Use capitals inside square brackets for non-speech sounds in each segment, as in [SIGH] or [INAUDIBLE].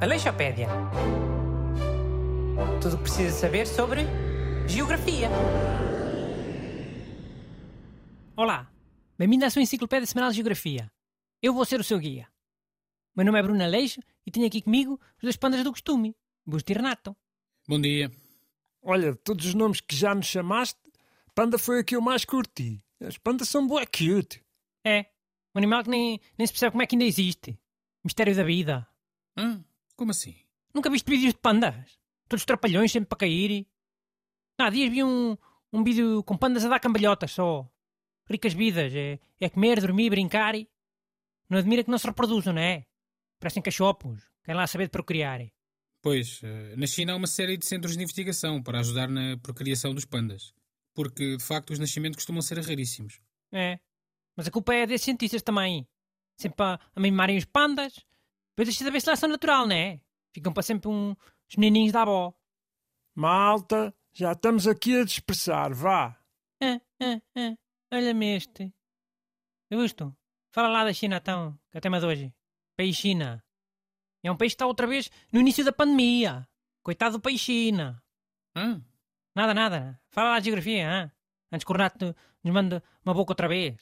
Aleixopédia. Tudo o que precisa saber sobre geografia. Olá, bem-vindo à sua enciclopédia semanal de geografia. Eu vou ser o seu guia. Meu nome é Bruno Aleixo e tenho aqui comigo os dois pandas do costume, Busto e Renato. Bom dia. Olha, de todos os nomes que já me chamaste, panda foi a que eu mais curti. As pandas são bué cute. É, um animal que nem, nem se percebe como é que ainda existe. Mistério da vida. Hã? Como assim? Nunca viste vídeos de pandas? Todos trapalhões sempre para cair. Há dias vi um, um vídeo com pandas a dar cambalhotas só. Ricas vidas. É, é comer, dormir, brincar e... Não admira que não se reproduzam, não é? Parecem cachopos. Querem lá saber de procriar. Pois, eh, na China há uma série de centros de investigação para ajudar na procriação dos pandas. Porque, de facto, os nascimentos costumam ser raríssimos. É. Mas a culpa é desses cientistas também. Sempre a, a mimarem os pandas. Depois deixa de haver seleção natural, não é? Ficam para sempre um, os menininhos da avó. Malta, já estamos aqui a dispersar, vá. Ah, ah, ah. Olha-me este. Augusto, fala lá da China então, que é o tema de hoje. País China. É um país que está outra vez no início da pandemia. Coitado do país China. Hã? Nada, nada. Fala lá de geografia, hã? antes que o Renato nos mande uma boca outra vez.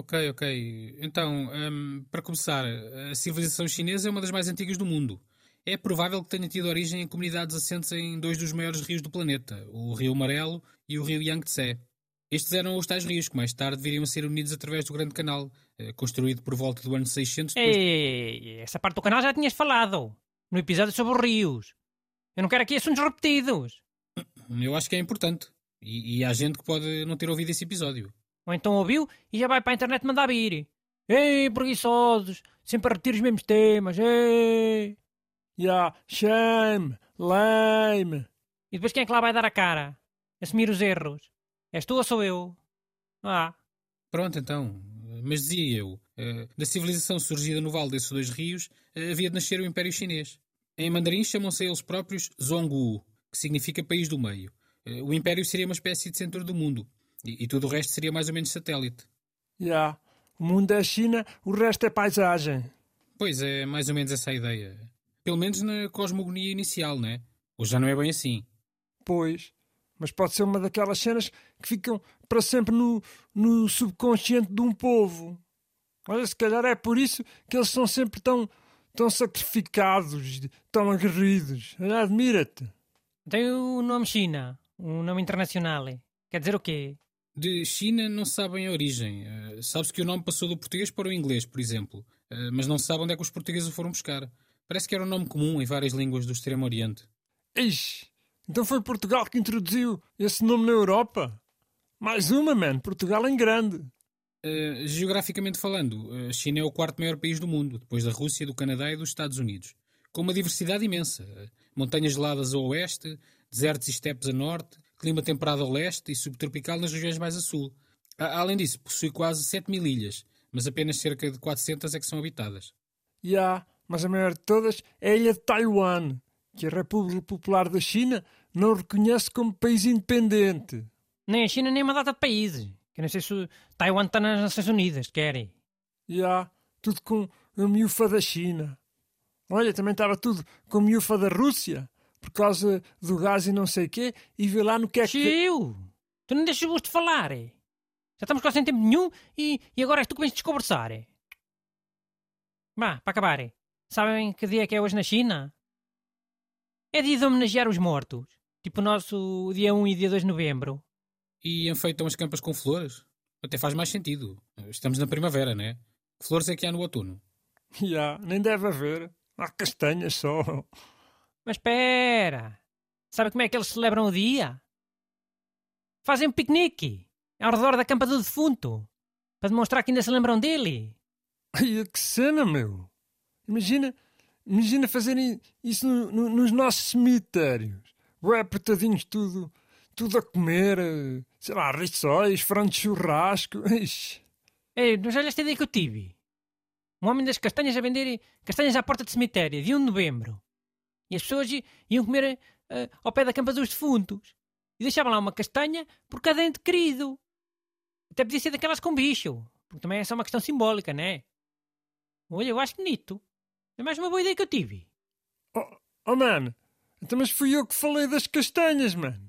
Ok, ok. Então, hum, para começar, a civilização chinesa é uma das mais antigas do mundo. É provável que tenha tido origem em comunidades assentes em dois dos maiores rios do planeta, o Rio Amarelo e o Rio Yangtze. Estes eram os tais rios que mais tarde viriam a ser unidos através do Grande Canal, eh, construído por volta do ano 600 depois... Ei, essa parte do canal já tinhas falado. No episódio sobre os rios. Eu não quero aqui assuntos repetidos. Eu acho que é importante. E, e há gente que pode não ter ouvido esse episódio. Ou então ouviu e já vai para a internet mandar vir. Ei, preguiçosos, sempre a repetir os mesmos temas. Ei. Ya, shame, lame. E depois quem é que lá vai dar a cara? Assumir os erros. És tu ou sou eu? Ah, Pronto, então. Mas dizia eu, eh, da civilização surgida no vale desses dois rios, eh, havia de nascer o Império Chinês. Em mandarim chamam-se eles próprios Zhonggu, que significa país do meio. Eh, O Império seria uma espécie de centro do mundo. E, e tudo o resto seria mais ou menos satélite. Ya, o mundo é China, o resto é paisagem. Pois é, mais ou menos essa a ideia. Pelo menos na cosmogonia inicial, né? Hoje já não é bem assim. Pois, mas pode ser uma daquelas cenas que ficam para sempre no, no subconsciente de um povo. Olha, se calhar é por isso que eles são sempre tão, tão sacrificados, tão aguerridos. Olha, Admira-te. tem o nome China, um nome internacional. Quer dizer o quê? De China não se sabem a origem. Eh, Sabe-se que o nome passou do português para o inglês, por exemplo. Eh, Mas não se sabe onde é que os portugueses o foram buscar. Parece que era um nome comum em várias línguas do Extremo Oriente. Ixi, então foi Portugal que introduziu esse nome na Europa? Mais uma, man. Portugal em grande. Eh, geograficamente falando, a China é o quarto maior país do mundo, depois da Rússia, do Canadá e dos Estados Unidos. Com uma diversidade imensa. Montanhas geladas a oeste, desertos e estepes a norte, clima temperado a leste e subtropical nas regiões mais a sul. A- Além disso, possui quase 7 mil ilhas, mas apenas cerca de 400 é que são habitadas. Ya, mas a maior de todas é a ilha de Taiwan, que a República Popular da China não reconhece como país independente. Nem a China nem uma data de países. Que não sei se o Taiwan está nas Nações Unidas, querem. Ya, tudo com a miúfa da China. Olha, também estava tudo com a miúfa da Rússia, por causa do gás e não sei quê, e vê lá no que é que... Chiu! Tu não deixas o gosto de falar, é? Já estamos quase sem tempo nenhum e, e agora és tu que vens desconversar, é? Vá, para acabar, é? Sabem que dia é que é hoje na China? É dia de homenagear os mortos. Tipo o nosso dia 1 e dia 2 de novembro. E enfeitam as campas com flores? Até faz mais sentido. Estamos na primavera, né? Que flores é que há no outono? [LAUGHS] Ya, nem deve haver. Há castanhas só. Mas espera! Sabe como é que eles celebram o dia? Fazem um piquenique ao redor da campa do defunto para demonstrar que ainda se lembram dele. Ai, que cena, meu! Imagina, imagina fazerem isso no- no- nos nossos cemitérios. Ué, apertadinhos tudo, tudo a comer, eh, sei lá, rissóis, frango de churrasco. [LAUGHS] Ixi. Ei, não já leste a ideia que eu tive? Um homem das castanhas a vender castanhas à porta de cemitério, dia 1 de novembro. E as pessoas iam comer eh, ao pé da campa dos defuntos. E deixavam lá uma castanha por cada ente querido. Até podia ser daquelas com bicho. Porque também é só uma questão simbólica, né? Olha, eu acho bonito. É mais uma boa ideia que eu tive. Oh, oh mano, então mas fui eu que falei das castanhas, mano.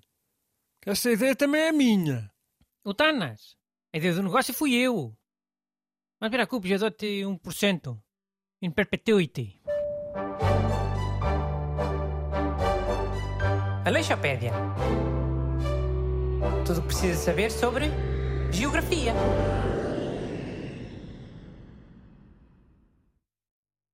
Essa ideia também é minha. O Tanas, a ideia do negócio fui eu. Mas preocupes, eu dou-te 1% in perpetuity. Aleixopédia. Tudo o que precisa saber sobre geografia.